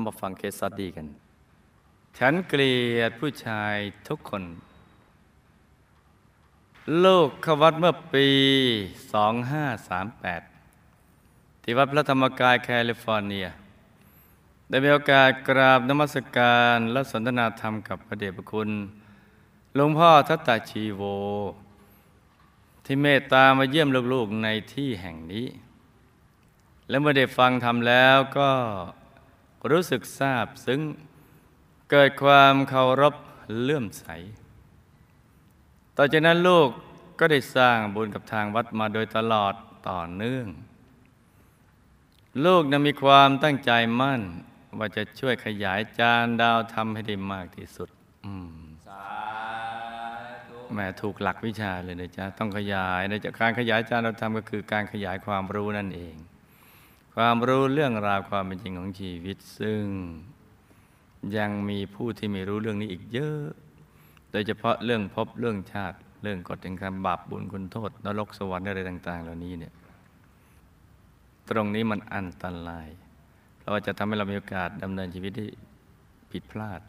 เอามาฟัง case study กัน ฉันเกลียดผู้ชายทุกคน ลูกเข้าวัดเมื่อปี 2538 ที่วัดพระธรรมกายแคลิฟอร์เนีย ได้มีโอกาสกราบนมัสการและสนทนาธรรมกับพระเดชพระคุณหลวงพ่อทัตตาชีโว ที่เมตตามาเยี่ยมลูกๆในที่แห่งนี้ และเมื่อได้ฟังทำแล้วก็ รู้สึกซาบซึ้ง เกิดความเคารพเลื่อมใส ต่อจากนั้นลูกก็ได้สร้างบุญกับทางวัดมาโดยตลอดต่อเนื่อง ลูกนั้นมีความตั้งใจมั่น ว่าจะช่วยขยายจานดาวทำให้ได้มากที่สุดอืมแหม่ถูกหลักวิชาเลยนะจ๊ะ ต้องขยายนะจ๊ะการขยายจานดาวธรรมก็คือการขยายความรู้นั่นเอง ความรู้เรื่องราวความเป็นจริงของชีวิต ซึ่งยังมีผู้ที่ไม่รู้เรื่องนี้อีกเยอะ โดยเฉพาะเรื่องพบเรื่องชาติ เรื่องกฎแห่งกรรมบาปบุญคุณโทษนรกสวรรค์อะไรต่าง ๆ เหล่านี้เนี่ยตรงนี้มันอันตราย เพราะว่าจะทำให้เรามีโอกาสดำเนินชีวิตที่ผิดพลาด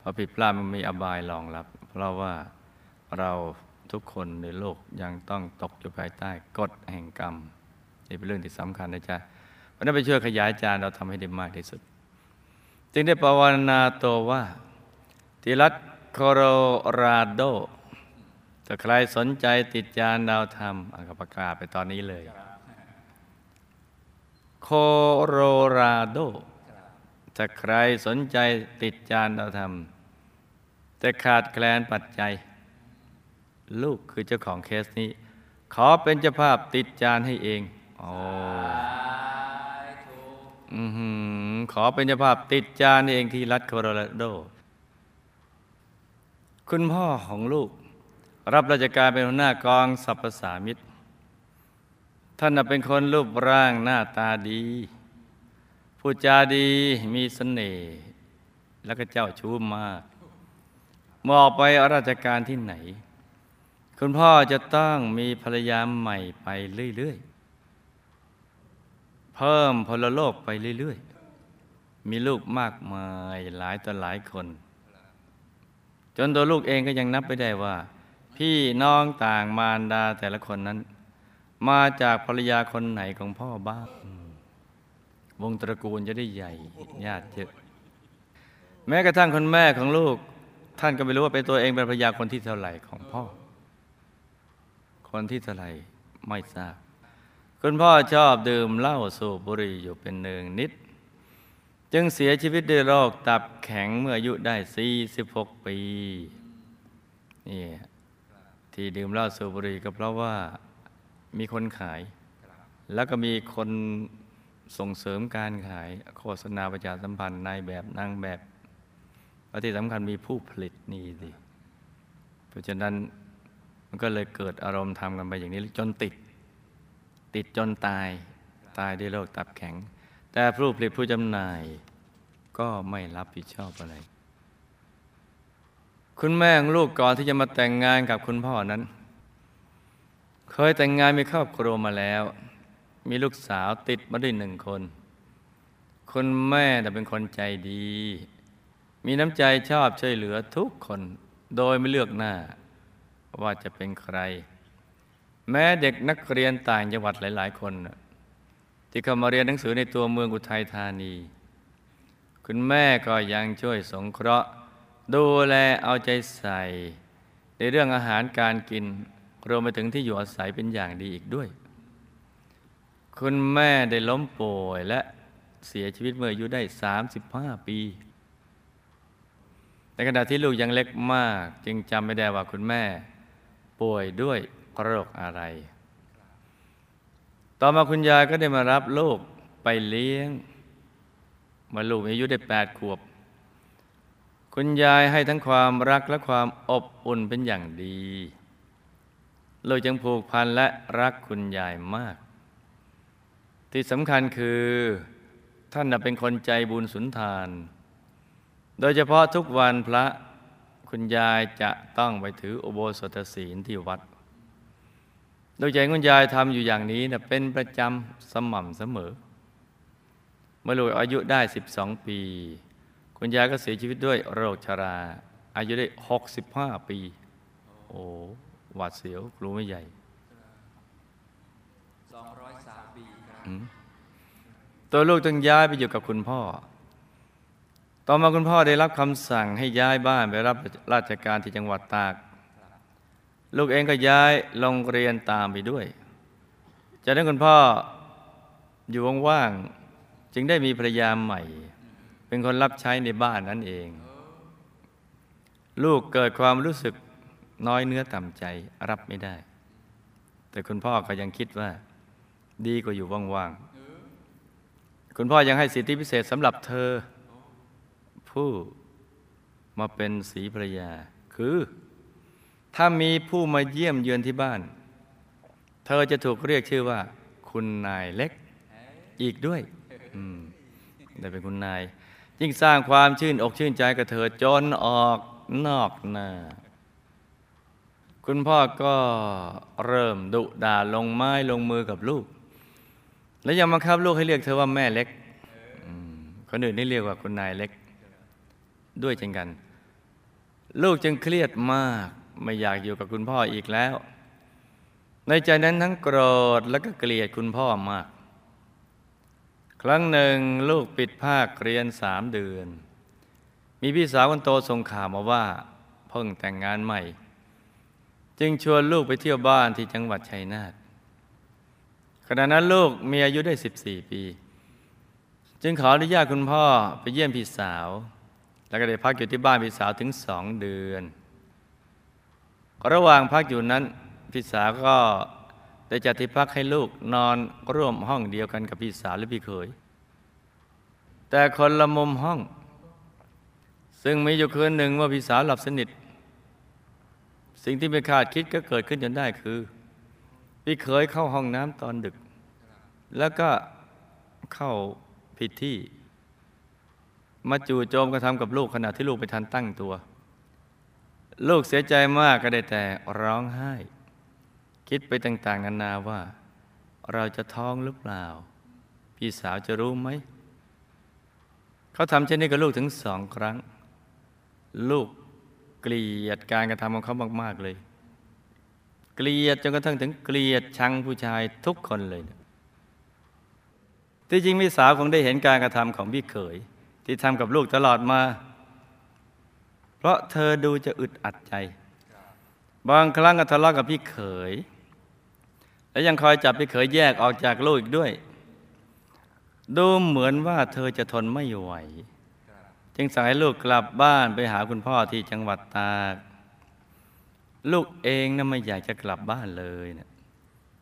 พอผิดพลาดมันมีอบายรองรับ เพราะว่าเราทุกคนในโลกยังต้องตกอยู่ภายใต้กฎแห่งกรรม นี่เป็นเรื่องที่สำคัญนะจ๊ะเพราะนั้นไปช่วยขยายจานเราทำให้ได้มากที่สุด จึงได้ภาวนาตัวว่าที่รัฐโคโรราโดถ้าใครสนใจติดจานดาวธรรมอังกประกาศไปตอนนี้เลยโคโรราโดถ้าใครสนใจติดจานดาวธรรม แต่ขาดแคลนปัจจัย ลูกคือเจ้าของเคสนี้ ขอเป็นเจ้าภาพติดจานให้เอง โอ้อือหือขอเป็นเจ้าภาพติดจานเองที่รัฐโคโรราโด คุณพ่อของลูก รับราชการเป็นหัวหน้ากองสรรพสามิตท่านน่ะเป็นคนรูปร่างหน้าตาดีพูดจาดีมีเสน่ห์แล้วก็เจ้าชู้มากเมื่อออกไปราชการที่ไหน คุณพ่อจะต้องมีภรรยาใหม่ไปเรื่อย ๆ เพิ่มพลโลกไปเรื่อยๆ มีลูกมากมายหลายต่อหลายคน จนตัวลูกเองก็ยังนับไม่ได้ว่า พี่น้องต่างมารดาแต่ละคนนั้น มาจากภรรยาคนไหนของพ่อบ้างวงตระกูลจะได้ใหญ่ญาติเยอะแม้กระทั่งคนแม่ของลูก ท่านก็ไม่รู้ว่าเป็นตัวเองเป็นภรรยาคนที่เท่าไหร่ของพ่อ คนที่เท่าไหร่ไม่ทราบ คุณพ่อชอบดื่มเหล้าสูบบุหรี่อยู่เป็นเนืองนิด จึงเสียชีวิตด้วยโรคตับแข็งเมื่ออายุได้ 46 ปีนี่ที่ดื่มเหล้าสูบบุหรี่ก็เพราะว่ามีคนขาย แล้วก็มีคนส่งเสริมการขายโฆษณาประชาสัมพันธ์ในแบบนางแบบและที่สำคัญมีผู้ผลิตนี่สิเพราะฉะนั้นมันก็เลยเกิดอารมณ์ทำกันไปอย่างนี้จนติด ติดจนตายตายด้วยโรคตับแข็ง แต่ผู้ผลิตผู้จำหน่ายก็ไม่รับผิดชอบอะไร คุณแม่ของลูกก่อนที่จะมาแต่งงานกับคุณพ่อนั้น เคยแต่งงานมีครอบครัวมาแล้ว มีลูกสาวติดมาด้วยหนึ่งคน คุณแม่แต่เป็นคนใจดี มีน้ำใจชอบช่วยเหลือทุกคน โดยไม่เลือกหน้า ว่าจะเป็นใคร แม้เด็กนักเรียนต่างจังหวัดหลาย ๆ คน ที่เข้ามาเรียนหนังสือในตัวเมืองอุทัยธานี คุณแม่ก็ยังช่วยสงเคราะห์ ดูแลเอาใจใส่ ในเรื่องอาหารการกิน รวมไปถึงที่อยู่อาศัยเป็นอย่างดีอีกด้วย คุณแม่ได้ล้มป่วยและเสียชีวิตเมื่ออายุได้ 35 ปีในขณะที่ลูกยังเล็กมาก จึงจำไม่ได้ว่าคุณแม่ ป่วยด้วย โรคอะไร ต่อมาคุณยายก็ได้มารับลูกไปเลี้ยงเมื่อลูกอายุได้แปดขวบ คุณยายให้ทั้งความรักและความอบอุ่นเป็นอย่างดีลูกจึงผูกพันและรักคุณยายมาก ที่สำคัญคือ ท่านเป็นคนใจบุญสุนทาน โดยเฉพาะทุกวันพระคุณยายจะต้องไปถืออุโบสถศีลที่วัด โดยใจคุณยายทำอยู่อย่างนี้นะเป็นประจำสม่ำเสมอ เมื่อลูกอายุได้ 12 ปี คุณยายก็เสียชีวิตด้วยโรคชรา อายุได้ 65 ปี โอ้หวาดเสียวรู้ไม่ใหญ่203ปีครับอืมตัวลูกต้องย้ายไปอยู่กับคุณพ่อ ต่อมาคุณพ่อได้รับคำสั่งให้ย้ายบ้านไปรับราชการที่จังหวัดตาก ลูกเองก็ย้ายโรงเรียนตามไปด้วยจากนั้นคุณพ่ออยู่ว่างๆจึงได้มีภรรยาใหม่ เป็นคนรับใช้ในบ้านนั่นเอง ลูกเกิดความรู้สึกน้อยเนื้อต่ำใจรับไม่ได้ แต่คุณพ่อก็ยังคิดว่า ดีกว่าอยู่ว่างๆคุณพ่อยังให้สิทธิพิเศษสำหรับเธอ ผู้มาเป็นสีภรรยาคือ ถ้ามีผู้มาเยี่ยมเยือนที่บ้าน เธอจะถูกเรียกชื่อว่า คุณนายเล็ก อีกด้วยได้เป็นคุณนาย ยิ่งสร้างความชื่นอกชื่นใจกับเธอจนออกนอกหน้า คุณพ่อก็เริ่มดุด่าลงไม้ลงมือกับลูก และยังบังคับลูกให้เรียกเธอว่าแม่เล็กคนอื่นนี่เรียกว่าคุณนายเล็ก ด้วยเช่นกัน ลูกจึงเครียดมาก ไม่อยากอยู่กับคุณพ่ออีกแล้ว ในใจนั้นทั้งโกรธและก็เกลียดคุณพ่อมาก ครั้งหนึ่งลูกปิดภาคเรียนสามเดือน มีพี่สาวคนโตส่งข่าวมาว่า เพิ่งแต่งงานใหม่ จึงชวนลูกไปเที่ยวบ้านที่จังหวัดชัยนาทขณะนั้นลูกมีอายุได้ 14 ปี จึงขออนุญาตคุณพ่อไปเยี่ยมพี่สาว แล้วก็ได้พักอยู่ที่บ้านพี่สาวถึงสองเดือน ระหว่างพักอยู่นั้นพี่สาวก็ได้จัดที่พักให้ลูกนอนร่วมห้องเดียวกันกับพี่สาวและพี่เขย แต่คนละมุมห้อง ซึ่งมีอยู่คืนหนึ่งเมื่อพี่สาวหลับสนิท สิ่งที่ไม่คาดคิดก็เกิดขึ้นจนได้คือ พี่เคยเข้าห้องน้ำตอนดึก แล้วก็เข้าผิดที่ มาจู่โจมกระทำกับลูกขณะที่ลูกไปทันตั้งตัว ลูกเสียใจมากก็ได้แต่ร้องไห้ คิดไปต่าง ๆ นานาว่า เราจะท้องหรือเปล่า พี่สาวจะรู้ไหม เขาทำเช่นนี้กับลูกถึงสองครั้ง ลูกเกลียดการกระทำของเขามากๆเลย เกลียดจนกระทั่งถึงเกลียดชังผู้ชายทุกคนเลยนะที่จริงพี่สาวคงได้เห็นการกระทำของพี่เขย ที่ทำกับลูกตลอดมา เพราะเธอดูจะอึดอัดใจ บางครั้งก็ทะเลาะกับพี่เขย และยังคอยจับพี่เขยแยกออกจากลูกอีกด้วย ดูเหมือนว่าเธอจะทนไม่ไหว จึงสั่งให้ลูกกลับบ้านไปหาคุณพ่อที่จังหวัดตากลูกเองนะไม่อยากจะกลับบ้านเลยนะ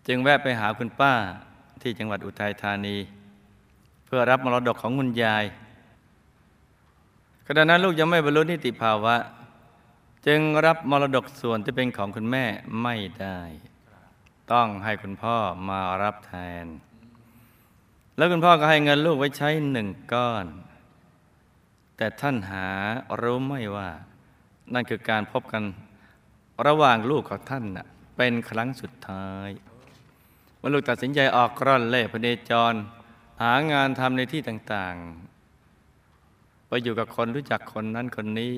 จึงแวะไปหาคุณป้าที่จังหวัดอุทัยธานี เพื่อรับมรดกของคุณยาย ณะนั้นลูกยังไม่บรรลุนิติภาวะ จึงรับมรดกส่วนที่เป็นของคุณแม่ไม่ได้ ต้องให้คุณพ่อมารับแทน แล้วคุณพ่อก็ให้เงินลูกไว้ใช้หนึ่งก้อน แต่ท่านหารู้ไม่ว่า นั่นคือการพบกันระหว่างลูกของท่านน่ะเป็นครั้งสุดท้ายเมื่อลูกตัดสินใจออกร่อนเล่พเนจร หางานทำในที่ต่างๆ ไปอยู่กับคนรู้จักคนนั้นคนนี้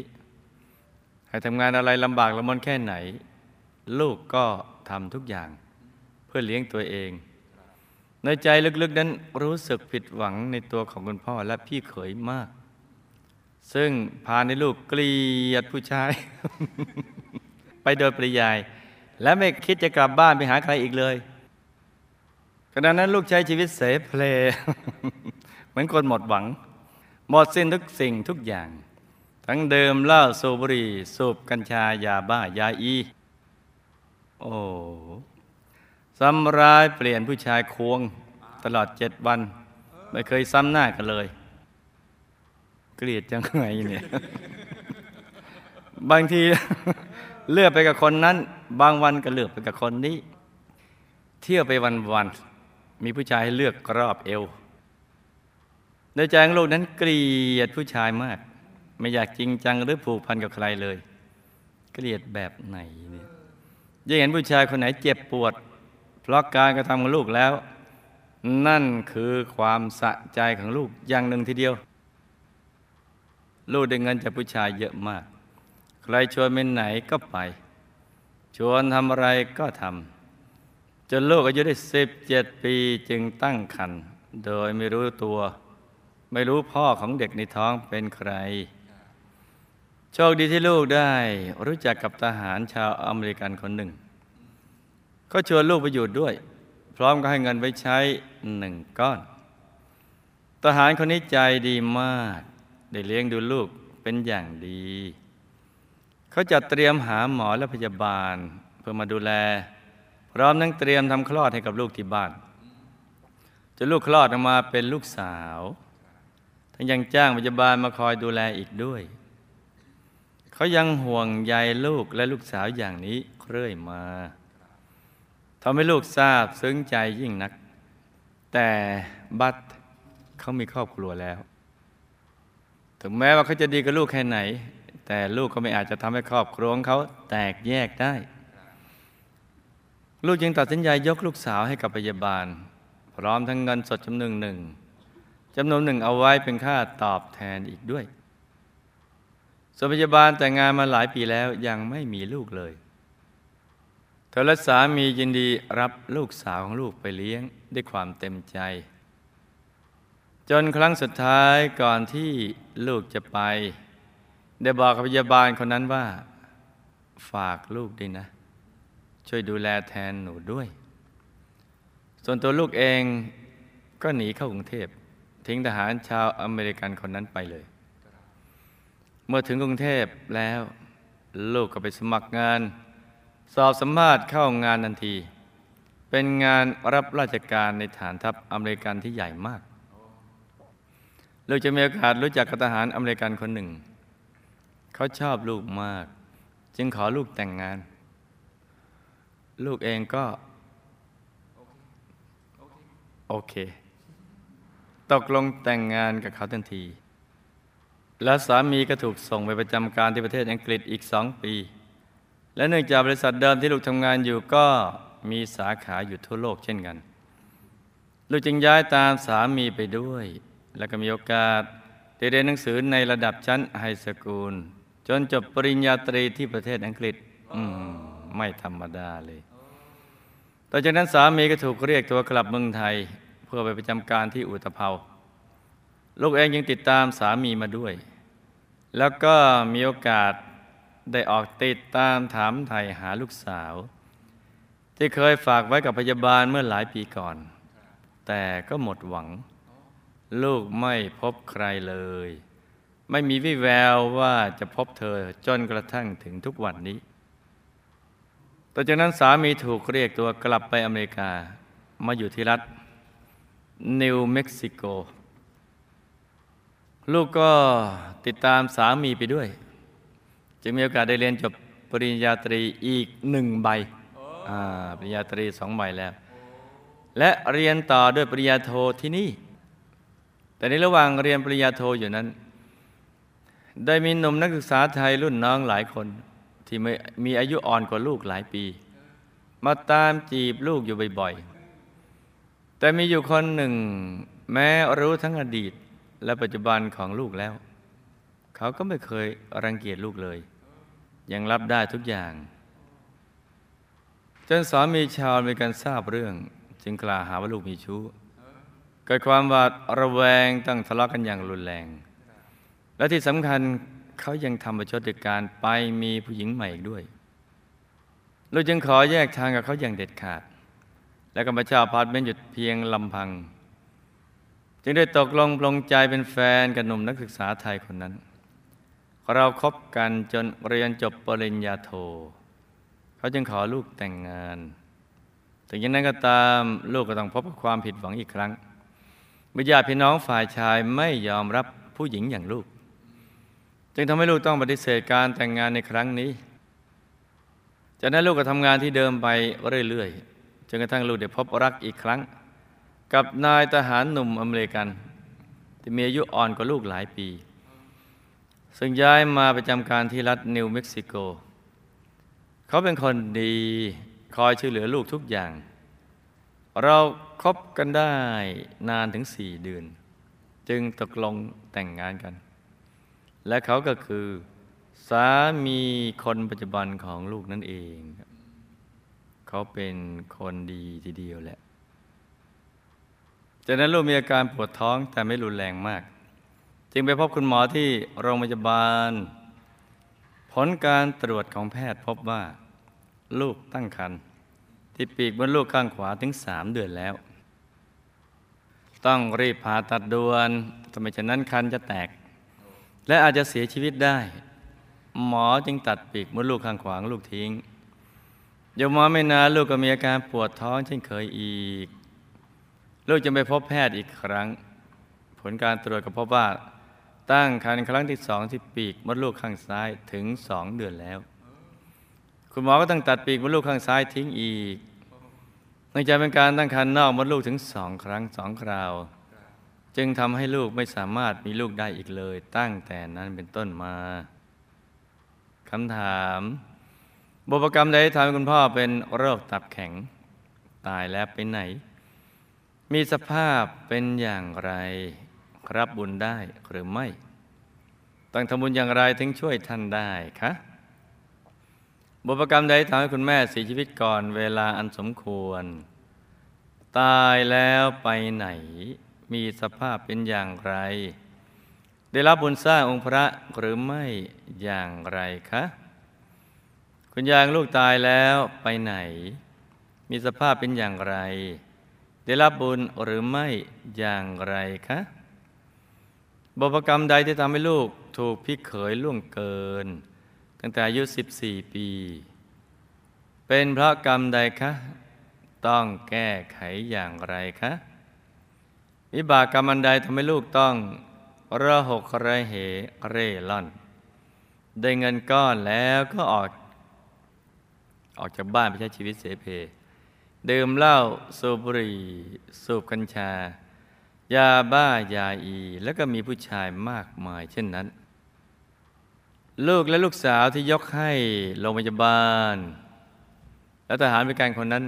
ให้ทำงานอะไรลำบากลำมนแค่ไหน ลูกก็ทำทุกอย่าง เพื่อเลี้ยงตัวเอง ในใจลึกๆนั้นรู้สึกผิดหวังในตัวของคุณพ่อและพี่เขยมาก ซึ่งพาในลูกเกลียดผู้ชาย ไปโดยปริยาย และไม่คิดจะกลับบ้านไปหาใครอีกเลยขณะนั้นลูกใช้ชีวิตเสเพลเหมือนคนหมดหวัง หมดสิ้นทุกสิ่งทุกอย่าง ทั้งเดิมเหล้าสูบบุหรี่สูบกัญชายาบ้ายาอี โอ้ซ้ำร้ายเปลี่ยนผู้ชายควงตลอดเจ็ดวัน ไม่เคยซ้ำหน้ากันเลย เกลียดจังไงเนี่ย บางทีเลือกไปกับคนนั้น บางวันก็เลือกไปกับคนนี้ เที่ยวไปวันวันมีผู้ชายให้เลือกรอบเอว ในใจของลูกนั้นเกลียดผู้ชายมาก ไม่อยากจริงจังหรือผูกพันกับใครเลย เกลียดแบบไหนเนี่ยยิ่งเห็นผู้ชายคนไหนเจ็บปวด เพราะการกระทำของลูกแล้ว นั่นคือความสะใจของลูกอย่างหนึ่งทีเดียว ลูกได้เงินจากผู้ชายเยอะมาก ใครชวนไปไหนก็ไป ชวนทำอะไรก็ทำจนลูกอายุได้สิบเจ็ดปีจึงตั้งครรภ์โดยไม่รู้ตัว ไม่รู้พ่อของเด็กในท้องเป็นใคร โชคดีที่ลูกได้รู้จักกับทหารชาวอเมริกันคนหนึ่ง ก็ชวนลูกไปอยู่ด้วย พร้อมก็ให้เงินไว้ใช้หนึ่งก้อน ทหารคนนี้ใจดีมาก ได้เลี้ยงดูลูกเป็นอย่างดี เขาจัดเตรียมหาหมอและพยาบาล เพื่อมาดูแล พร้อมทั้งเตรียมทำคลอดให้กับลูกที่บ้านจนลูกคลอดออกมาเป็นลูกสาว ทั้งยังจ้างพยาบาลมาคอยดูแลอีกด้วย เขายังห่วงใยลูกและลูกสาวอย่างนี้เรื่อยมาทำให้ลูกทราบซึ้งใจยิ่งนัก แต่บัตเขามีครอบครัวแล้ว ถึงแม้ว่าเขาจะดีกับลูกแค่ไหน แต่ลูกก็ไม่อาจจะทำให้ครอบครัวของเขาแตกแยกได้ ลูกจึงตัดสินใจยกลูกสาวให้กับพยาบาล พร้อมทั้งเงินสดจำนวนหนึ่ง จำนวนหนึ่งเอาไว้เป็นค่าตอบแทนอีกด้วยส่วนพยาบาลแต่งงานมาหลายปีแล้วยังไม่มีลูกเลย เธอและสามียินดีรับลูกสาวของลูกไปเลี้ยงด้วยความเต็มใจ จนครั้งสุดท้ายก่อนที่ลูกจะไป ได้บอกกับพยาบาลคนนั้นว่า ฝากลูกด้วยนะ ช่วยดูแลแทนหนูด้วย ส่วนตัวลูกเองก็หนีเข้ากรุงเทพ ทิ้งทหารชาวอเมริกันคนนั้นไปเลย เมื่อถึงกรุงเทพแล้ว ลูกก็ไปสมัครงาน สอบสัมภาษณ์เข้างานทันที เป็นงานรับราชการในฐานทัพอเมริกันที่ใหญ่มาก ลูกจะมีโอกาสรู้จักกับทหารอเมริกันคนหนึ่ง เขาชอบลูกมาก จึงขอลูกแต่งงาน ลูกเองก็ โอเค ตกลงแต่งงานกับเขาทันที แล้วสามีก็ถูกส่งไปประจำการที่ประเทศอังกฤษอีกสองปี และเนื่องจากบริษัทเดิมที่ลูกทำงานอยู่ก็มีสาขาอยู่ทั่วโลกเช่นกัน ลูกจึงย้ายตามสามีไปด้วย แล้วก็มีโอกาสได้เรียนหนังสือในระดับชั้นไฮสคูล จนจบปริญญาตรีที่ประเทศอังกฤษ อืม ไม่ธรรมดาเลย ต่อจากนั้นสามีก็ถูกเรียกตัวกลับเมืองไทย พื่อไปประจำการที่อุตภเปาลูกเองยังติดตามสามีมาด้วย แล้วก็มีโอกาสได้ออกติดตามถามไทยหาลูกสาว ที่เคยฝากไว้กับพยาบาลเมื่อหลายปีก่อน แต่ก็หมดหวัง ลูกไม่พบใครเลย ไม่มีวิแววว่าจะพบเธอจนกระทั่งถึงทุกวันนี้ต่อจากนั้นสามีถูกเรียกตัวกลับไปอเมริกามาอยู่ที่รัฐ นิวเม็กซิโก ลูกก็ติดตามสามีไปด้วย จึงมีโอกาสได้เรียนจบปริญญาตรีอีกหนึ่งใบปริญญาตรีสองใบแล้ว และเรียนต่อด้วยปริญญาโทที่นี่ แต่ในระหว่างเรียนปริญญาโทอยู่นั้น ได้มีหนุ่มนักศึกษาไทยรุ่นน้องหลายคน ที่มีอายุอ่อนกว่าลูกหลายปี มาตามจีบลูกอยู่บ่อยๆ แต่มีอยู่คนหนึ่ง แม้รู้ทั้งอดีตและปัจจุบันของลูกแล้ว เขาก็ไม่เคยรังเกียจลูกเลย ยังรับได้ทุกอย่าง จนสามีชาวมีการทราบเรื่อง จึงกล่าวหาว่าลูกมีชู้เกิดความหวาดระแวงตั้งทะเลาะกันอย่างรุนแรง และที่สำคัญเขายังทำประชดการไปมีผู้หญิงใหม่อีกด้วย ลูกจึงขอแยกทางกับเขาอย่างเด็ดขาด และก็มาเช่าพาร์ตเมนต์หยุดเพียงลำพัง จึงได้ตกลงปลงใจเป็นแฟนกับหนุ่มนักศึกษาไทยคนนั้น เราครบกันจนเรียนจบปริญญาโท เขาจึงขอลูกแต่งงานถึงอย่างนั้นก็ตามลูกก็ต้องพบกับความผิดหวังอีกครั้งเมื่อญาติพี่น้องฝ่ายชายไม่ยอมรับผู้หญิงอย่างลูก จึงทำให้ลูกต้องปฏิเสธการแต่งงานในครั้งนี้ จากนั้นลูกก็ทำงานที่เดิมไปเรื่อยๆ นกระทั่งลูกได้พบรักอีกครั้ง กับนายทหารหนุ่มอเมริกัน ที่มีอายุอ่อนกว่าลูกหลายปี ซึ่งย้ายมาประจำการที่รัฐนิวเม็กซิโก เขาเป็นคนดีคอยช่วยเหลือลูกทุกอย่าง เราครบกันได้นานถึงสี่เดือน จึงตกลงแต่งงานกัน และเขาก็คือ สามีคนปัจจุบันของลูกนั่นเอง เขาเป็นคนดีทีเดียวแหละ จากนั้นลูกมีอาการปวดท้องแต่ไม่รุนแรงมาก จึงไปพบคุณหมอที่โรงพยาบาล ผลการตรวจของแพทย์พบว่า ลูกตั้งครรภ์ที่ปีกบนลูกข้างขวาถึงสามเดือนแล้ว ต้องรีบผ่าตัดด่วนทำไมฉะนั้นคันจะแตก และอาจจะเสียชีวิตได้ หมอจึงตัดปีกมดลูกข้างขวางลูกทิ้ง โยมหมอไม่นานลูกก็มีอาการปวดท้องเช่นเคยอีก ลูกจึงไปพบแพทย์อีกครั้ง ผลการตรวจก็พบว่า ตั้งครรภ์ครั้งที่สองที่ปีกมดลูกข้างซ้ายถึงสองเดือนแล้ว คุณหมอก็ต้องตัดปีกมดลูกข้างซ้ายทิ้งอีกเนื่องจากเป็นการตั้งครรภ์นอกมดลูกถึงสองครั้งสองคราว จึงทำให้ลูกไม่สามารถมีลูกได้อีกเลย ตั้งแต่นั้นเป็นต้นมาคำถาม บุพกรรมใดทำให้คุณพ่อเป็นโรคตับแข็ง ตายแล้วไปไหน มีสภาพเป็นอย่างไร รับบุญได้หรือไม่ ต้องทำบุญอย่างไรถึงช่วยท่านได้คะบุพกรรมใดทำให้คุณแม่เสียชีวิตก่อนเวลาอันสมควร ตายแล้วไปไหน มีสภาพเป็นอย่างไร ได้รับบุญสร้างองค์พระหรือไม่อย่างไรคะ คุณยางลูกตายแล้วไปไหน มีสภาพเป็นอย่างไร ได้รับบุญหรือไม่อย่างไรคะบุพกรรมใดที่ทำให้ลูกถูกพี่เขยล่วงเกิน ตั้งแต่อายุ 14 ปี เป็นเพราะกรรมใดคะ ต้องแก้ไขอย่างไรคะวิบากกรรมอันใดทำให้ลูกต้องระหกระเหเร่ล่อน ได้เงินก้อนแล้วก็ออก ออกจากบ้านไปใช้ชีวิตเสเพดื่มเหล้าสูบบุหรี่สูบกัญชา ยาบ้ายาอี แล้วก็มีผู้ชายมากมาย เช่นนั้น ลูกและลูกสาวที่ยกให้โรงพยาบาล และทหารบริการคนนั้น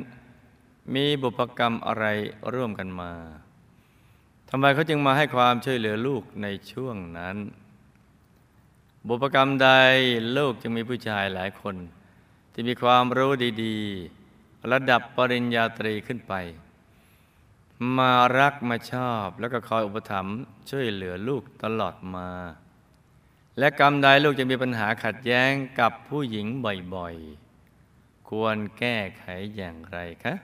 มีบุพกรรมอะไรร่วมกันมาทำไมเขาจึงมาให้ความช่วยเหลือลูกในช่วงนั้น บุพกรรมใดลูกจึงมีผู้ชายหลายคน ที่มีความรู้ดีๆ ระดับปริญญาตรีขึ้นไป มารักมาชอบแล้วก็คอยอุปถัมภ์ช่วยเหลือลูกตลอดมา และกรรมใดลูกจะมีปัญหาขัดแย้งกับผู้หญิงบ่อยๆ ควรแก้ไขอย่างไรคะ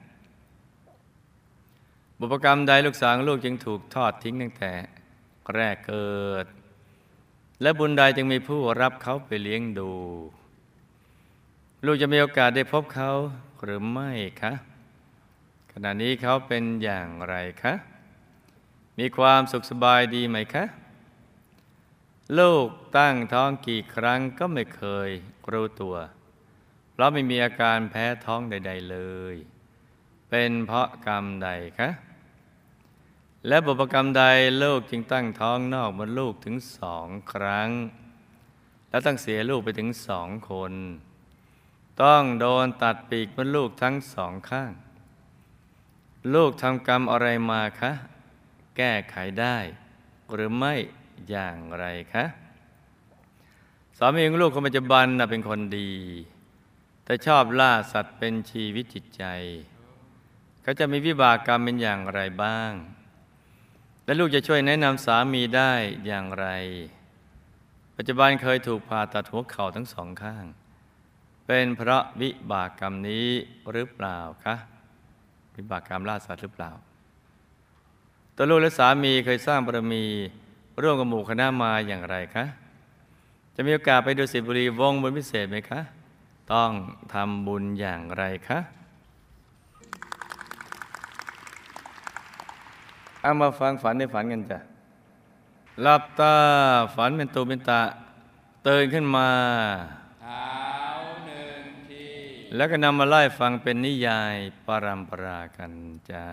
บุพกรรมใดลูกสาวลูกจึงถูกทอดทิ้งตั้งแต่แรกเกิด และบุญใดจึงมีผู้รับเขาไปเลี้ยงดู ลูกจะมีโอกาสได้พบเขาหรือไม่คะ ขณะนี้เขาเป็นอย่างไรคะ มีความสุขสบายดีไหมคะ ลูกตั้งท้องกี่ครั้งก็ไม่เคยรู้ตัว เพราะไม่มีอาการแพ้ท้องใด ๆเลย เป็นเพราะกรรมใดคะ และบุพกรรมใดลูกจึงตั้งท้องนอกมดลูกถึงสองครั้ง แล้วตั้งเสียลูกไปถึงสองคน ต้องโดนตัดปีกมดลูกทั้งสองข้าง ลูกทำกรรมอะไรมาคะ แก้ไขได้ หรือไม่อย่างไรคะสามีของลูกคนปัจจุบันนะเป็นคนดี แต่ชอบล่าสัตว์เป็นชีวิตจิตใจ เขาจะมีวิบากกรรมเป็นอย่างไรบ้าง และลูกจะช่วยแนะนำสามีได้อย่างไร ปัจจุบันเคยถูกผ่าตัดหัวเข่าทั้งสองข้าง เป็นเพราะวิบากกรรมนี้หรือเปล่าคะวิบากกรรมล่าสัตว์หรือเปล่าตัวลูกและสามีเคยสร้างบารมีร่วมกับหมู่คณะมาอย่างไรคะจะมีโอกาสไปดูสิบุรีวงบนพิเศษไหมคะ ต้องทำบุญอย่างไรคะเอามาฟังฝันในฝันกันจ้ะหลับตาฝันเป็นตัวเป็นตาตื่นขึ้นมา แล้วก็นำมาไล่ฟังเป็นนิยายปรำปรากันจ้า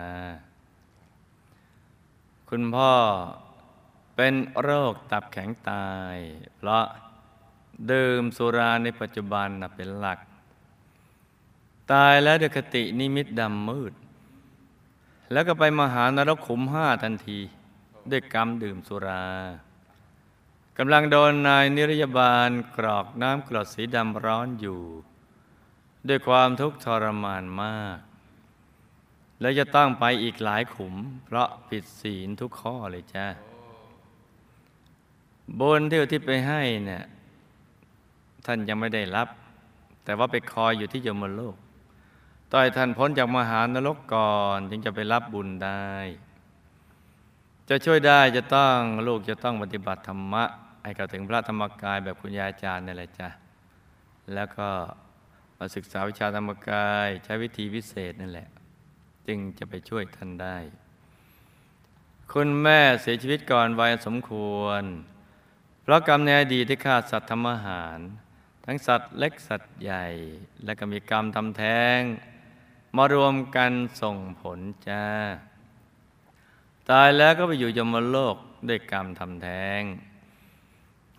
คุณพ่อเป็นโรคตับแข็งตาย เพราะดื่มสุราในปัจจุบันเป็นหลัก ตายแล้วด้วยคตินิมิตดำมืด แล้วก็ไปมหานรกขุมห้าทันที ด้วยกรรมดื่มสุรากำลังโดนนายนิรยาบาลกรอกน้ำกรดสีดำร้อนอยู่ ด้วยความทุกข์ทรมานมาก แล้วจะต้องไปอีกหลายขุม เพราะผิดศีลทุกข้อเลยจ้าบนที่อุทิศไปให้เนี่ยท่านยังไม่ได้รับ แต่ว่าไปคอยอยู่ที่ยมโลกต่อยท่านพ้นจากมหานรกก่อนจึงจะไปรับบุญได้ จะช่วยได้จะต้องลูกจะต้องปฏิบัติธรรมะให้เข้าถึงพระธรรมกายแบบคุณยายอาจารย์นี่แหละจ้ะแล้วก็ มาศึกษาวิชาธรรมกายใช้วิธีพิเศษนั่นแหละ จึงจะไปช่วยท่านได้ คุณแม่เสียชีวิตก่อนวัยสมควร เพราะกรรมในอดีตที่ฆ่าสัตว์ทำอาหาร ทั้งสัตว์เล็กสัตว์ใหญ่ และก็มีกรรมทำแท้ง มารวมกันส่งผลจ้า ตายแล้วก็ไปอยู่ยมโลกด้วยกรรมทำแท้ง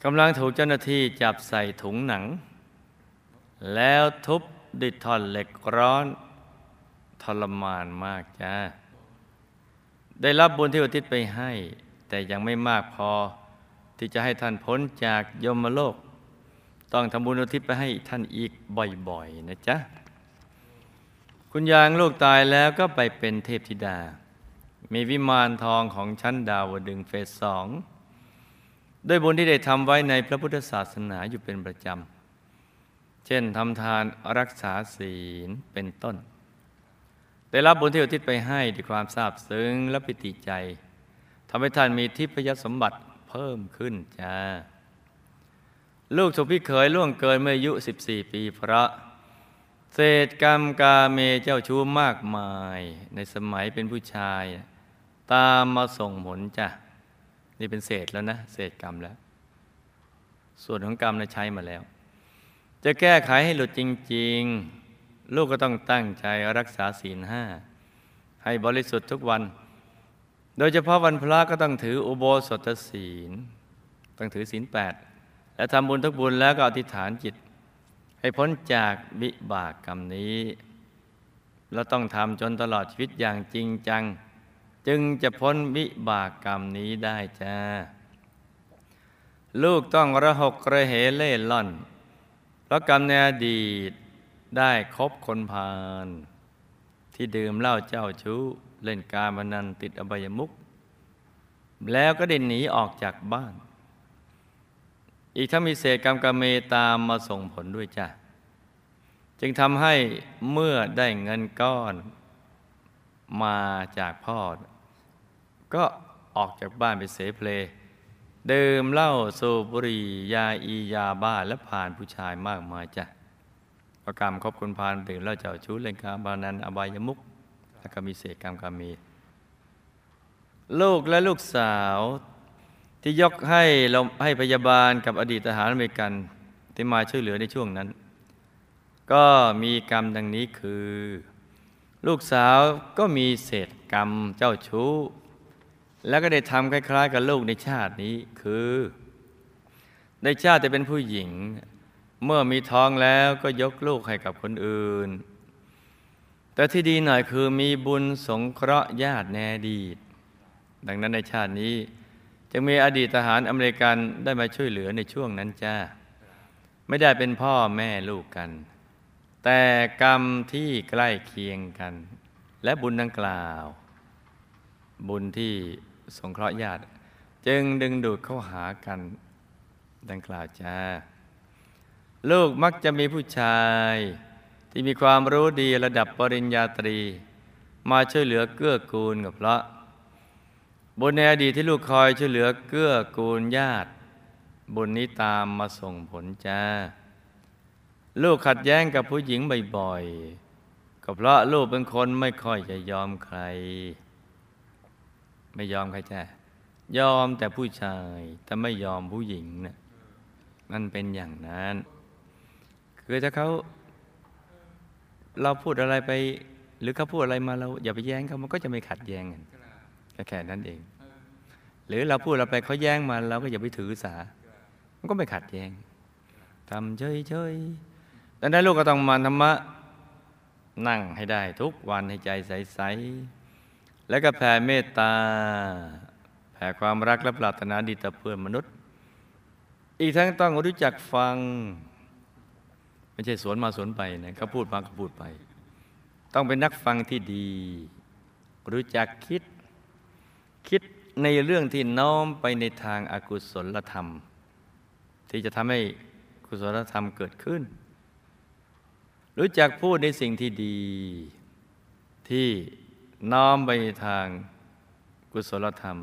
กำลังถูกเจ้าหน้าที่จับใส่ถุงหนัง แล้วทุบด้วยท่อนเหล็กร้อน ทรมานมากจ้าได้รับบุญที่อุทิศไปให้ แต่ยังไม่มากพอที่จะให้ท่านพ้นจากยมโลก ต้องทำบุญอุทิศไปให้ท่านอีกบ่อยๆนะจ๊ะ คุณยางลูกตายแล้วก็ไปเป็นเทพธิดา มีวิมานทองของชั้นดาวดึงเฟสสองด้วยบุญที่ได้ทำไว้ในพระพุทธศาสนาอยู่เป็นประจำ เช่นทำทานรักษาศีลเป็นต้น ได้รับบุญที่อุทิศไปให้ด้วยความซาบซึ้งและปิติใจทำให้ท่านมีทิพยสมบัติเพิ่มขึ้นจ้าลูกถูกพี่เขยล่วงเกินเมื่ออายุ 14 ปีเพราะเศษกรรมกาเมเจ้าชู้มากมายในสมัยเป็นผู้ชาย ตามมาส่งผลจ้ะ นี่เป็นเศษแล้วนะ เศษกรรมแล้ว ส่วนของกรรมนะใช้มาแล้ว จะแก้ไขให้หลุดจริง ๆ ลูกก็ต้องตั้งใจรักษาศีลห้าให้บริสุทธิ์ทุกวัน โดยเฉพาะวันพระก็ต้องถืออุโบสถศีล ต้องถือศีลแปดและทำบุญทุกบุญแล้วก็อธิษฐานจิต ให้พ้นจากวิบากกรรมนี้ เราต้องทำจนตลอดชีวิตอย่างจริงจัง จึงจะพ้นวิบากกรรมนี้ได้จ้าลูกต้องระหกระเหเล่ล่อน เพราะกรรมในอดีตได้คบคนพาลที่ดื่มเหล้าเจ้าชู้ เล่นการพนันติดอบายมุกแล้วก็ได้หนีออกจากบ้าน อีกถ้ามีเศษกรรมกรรมเมตามมาส่งผลด้วยจ้ะจึงทำให้เมื่อได้เงินก้อน มาจากพ่อ ก็ออกจากบ้านไปเสเพล ดื่มเหล้าสูบบุหรี่ยาอียาบ้าและผ่านผู้ชายมากมายจ้ะประกรรมคบคนพานดื่มเหล้าเจ้าชู้เล่นการบานันอบายมุกแล้วก็มีเศษกรรมกรรมี ลูกและลูกสาวที่ยกให้เราให้พยาบาลกับอดีตทหารอเมริกันที่มาช่วยเหลือในช่วงนั้น ก็มีกรรมดังนี้คือ ลูกสาวก็มีเศษกรรมเจ้าชู้ แล้วก็ได้ทำคล้าย ๆ กับลูกในชาตินี้คือ ในชาติจะเป็นผู้หญิง เมื่อมีท้องแล้วก็ยกลูกให้กับคนอื่น แต่ที่ดีหน่อยคือมีบุญสงเคราะห์ญาติในดีต ดังนั้นในชาตินี้จึงมีอดีตทหารอเมริกันได้มาช่วยเหลือในช่วงนั้นจ้า ไม่ได้เป็นพ่อแม่ลูกกัน แต่กรรมที่ใกล้เคียงกัน และบุญดังกล่าว บุญที่ สงเคราะห์ญาติ จึงดึงดูดเข้าหากันดังกล่าวจ้า ลูกมักจะมีผู้ชาย ที่มีความรู้ดีระดับปริญญาตรี มาช่วยเหลือเกื้อกูลกับเพราะบุญในอดีตที่ลูกคอยช่วยเหลือเกื้อกูลญาติ บุญนี้ตามมาส่งผลจ้า ลูกขัดแย้งกับผู้หญิงบ่อยๆก็เพราะลูกเป็นคนไม่ค่อยจะยอมใคร ไม่ยอมใครจ้ายอมแต่ผู้ชายแต่ไม่ยอมผู้หญิงนะนั่นเป็นอย่างนั้น คือถ้าเขาเราพูดอะไรไป หรือเขาพูดอะไรมาเราอย่าไปแย้งเขามันก็จะไม่ขัดแย้งกันแค่นั้นเอง หรือเราพูดเราไปเขาแย้งมาเราก็อย่าไปถือสา มันก็ไม่ขัดแย้งทำเฉยเฉยดังนั้นลูกก็ต้องมาธรรมะนั่งให้ได้ทุกวันให้ใจใส แล้วก็แผ่เมตตา แผ่ความรักและปรารถนาดีต่อเพื่อนมนุษย์ อีกทั้งต้องรู้จักฟัง ไม่ใช่สวนมาสวนไปนะเขาพูดมาก็พูดไป ต้องเป็นนักฟังที่ดี รู้จักคิด คิดในเรื่องที่น้อมไปในทางอากุศลธรรม ที่จะทำให้กุศลธรรมเกิดขึ้น รู้จักพูดในสิ่งที่ดีที่ น้อมไปทางกุศลธรรม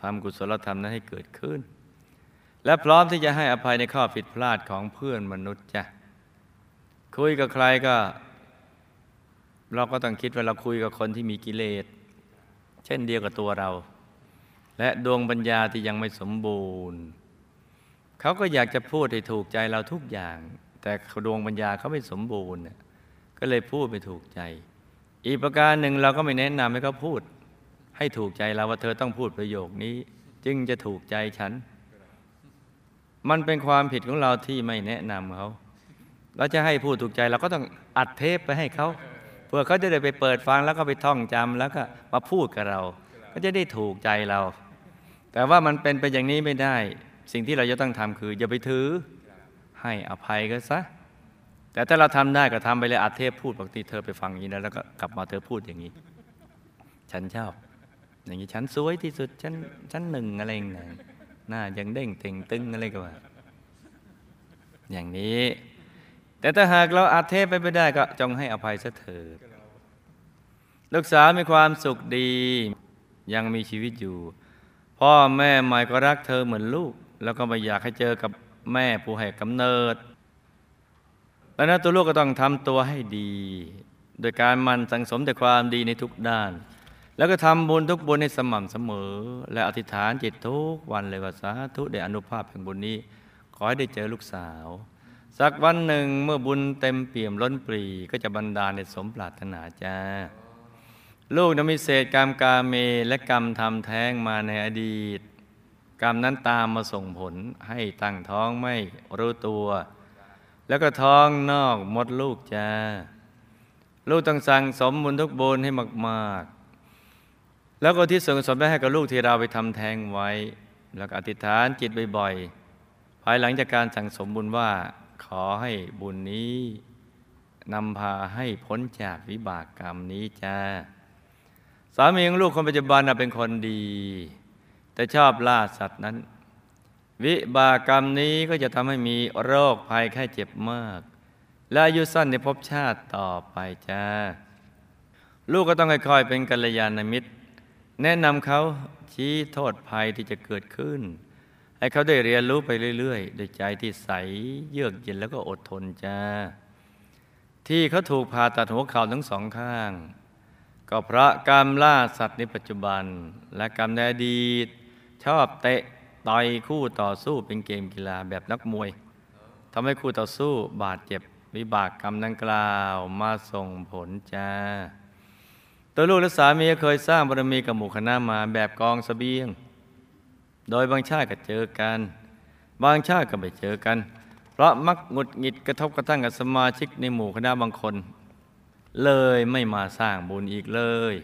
ทำกุศลธรรมนั้นให้เกิดขึ้น และพร้อมที่จะให้อภัยในข้อผิดพลาดของเพื่อนมนุษย์จ้ะคุยกับใครก็ เราก็ต้องคิดว่าเราคุยกับคนที่มีกิเลส เช่นเดียวกับตัวเรา และดวงปัญญาที่ยังไม่สมบูรณ์ เขาก็อยากจะพูดให้ถูกใจเราทุกอย่าง แต่ดวงปัญญาเขาไม่สมบูรณ์ก็เลยพูดไม่ถูกใจ อีกประการหนึ่งเราก็ไม่แนะนำให้เขาพูด ให้ถูกใจเราว่าเธอต้องพูดประโยคนี้ จึงจะถูกใจฉัน มันเป็นความผิดของเราที่ไม่แนะนำเขาเราจะให้พูดถูกใจเราก็ต้องอัดเทปไปให้เขาเพื่อเขาจะได้ไปเปิดฟังแล้วก็ไปท่องจำแล้วก็มาพูดกับเรา ก็จะได้ถูกใจเรา แต่ว่ามันเป็นไปอย่างนี้ไม่ได้ สิ่งที่เราจะต้องทำคืออย่าไปถือให้อภัยก็ซะ แต่ถ้าเราทำได้ก็ทำไปเลยอัดเทปพูดปกติเธอไปฟังอย่างนี้แล้วก็กลับมาเธอพูดอย่างนี้ ฉันชอบ อย่างนี้ฉันสวยที่สุดฉันฉันหนึ่งอะไรอย่างเงี้ยหน้ายังเด้งเต่งตึงอะไรก็ว่า อย่างนี้ แต่ถ้าหากเราอาเทพไปไม่ได้ก็จงให้อภัยซะเถิดลูกสาวมีความสุขดี ยังมีชีวิตอยู่ พ่อแม่ใหม่ก็รักเธอเหมือนลูก แล้วก็ไม่อยากให้เจอกับแม่ผู้ให้กำเนิด แล้วนั้นตัวลูกก็ต้องทำตัวให้ดี โดยการมันสังสมแต่ความดีในทุกด้าน แล้วก็ทำบุญทุกบุญในสม่ำเสมอ และอธิษฐานจิตทุกวันเลยว่าสาธุได้อนุภาพแห่งบุญนี้ ขอให้ได้เจอลูกสาว สักวันหนึ่งเมื่อบุญเต็มเปี่ยมล้นปรีก็จะบรรดาในสมปรารถนาจ้าลูกนั้นมีเศษกรรมกาเมและกรรมทำแท้งมาในอดีต กรรมนั้นตามมาส่งผลให้ตั้งท้องไม่รู้ตัว แล้วก็ท้องนอกมดลูกจ้า ลูกต้องสั่งสมบุญทุกบุญให้มากๆ แล้วก็ที่ส่งสมไปให้กับลูกที่เราไปทำแทงไว้ แล้วก็อธิษฐานจิตบ่อยๆ ภายหลังจากการสั่งสมบุญว่าขอให้บุญนี้นำพาให้พ้นจากวิบากกรรมนี้จ้า สามีของลูกคนปัจจุบันเป็นคนดี แต่ชอบล่าสัตว์นั้น วิบากกรรมนี้ก็จะทำให้มีโรคภัยแค่เจ็บมาก และอายุสั้นในภพชาติต่อไปจ้า ลูกก็ต้องค่อยๆ เป็นกัลยาณมิตร แนะนำเขาชี้โทษภัยที่จะเกิดขึ้น ให้เขาได้เรียนรู้ไปเรื่อยๆ ด้วยใจที่ใสเยือกเย็นแล้วก็อดทนจ้า ที่เขาถูกผ่าตัดหัวเข่าทั้งสองข้าง ก็เพราะกรรมล่าสัตว์ในปัจจุบัน และกรรมในอดีตชอบเตะ ต่อยคู่ต่อสู้เป็นเกมกีฬาแบบนักมวยทำให้คู่ต่อสู้บาดเจ็บวิบากกรรมดังกล่าวมาส่งผลจ้า ตัวลูกและสามีเคยสร้างบารมีกับหมู่คณะมาแบบกองสเสบียง โดยบางชาติก็เจอกัน บางชาติก็ไม่เจอกัน เพราะมักหงุดหงิดกระทบกระทั่งกับสมาชิกในหมู่คณะบางคน เลยไม่มาสร้างบุญอีกเลย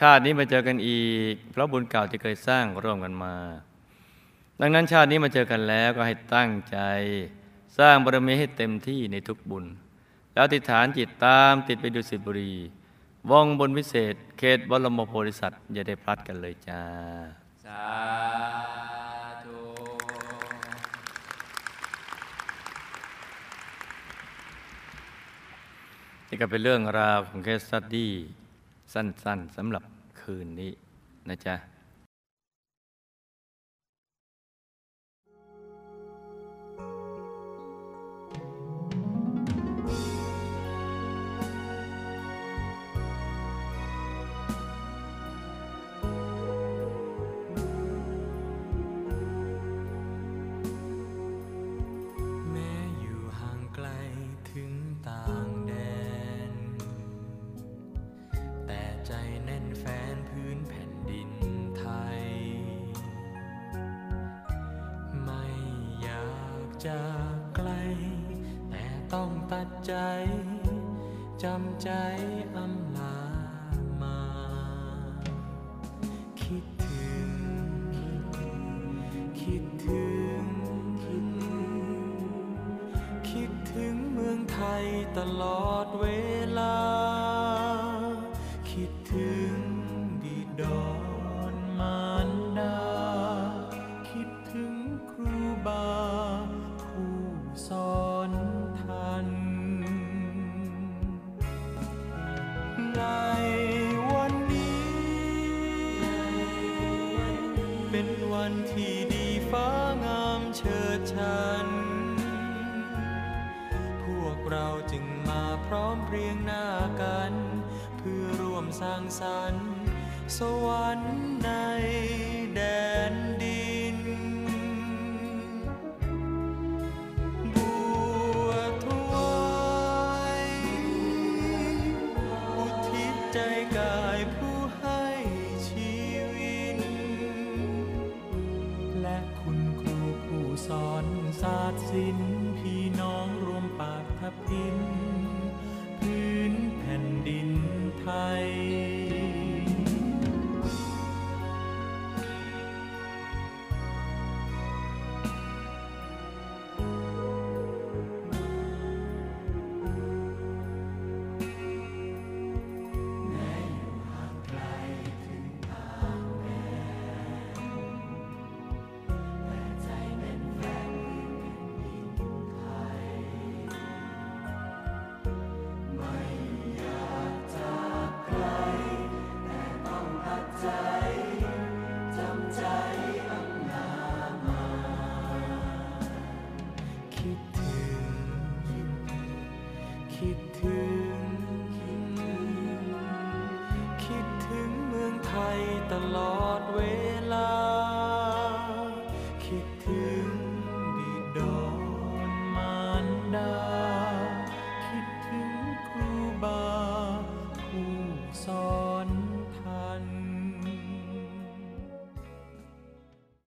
ชาตินี้มาเจอกันอีก เพราะบุญเก่าที่เคยสร้างร่วมกันมา ดังนั้นชาตินี้มาเจอกันแล้วก็ให้ตั้งใจ สร้างบารมีให้เต็มที่ในทุกบุญ แล้วติฐานจิตตามติดไปดูสิบุรีว่องบนวิเศษ เขตบรมโพธิสัตว์อย่าได้พลัดกันเลยจ้า สาธุนี่ก็เป็นเรื่องราวของเคสสตดี้ สั้นๆสำหรับคืนนี้นะจ๊ะ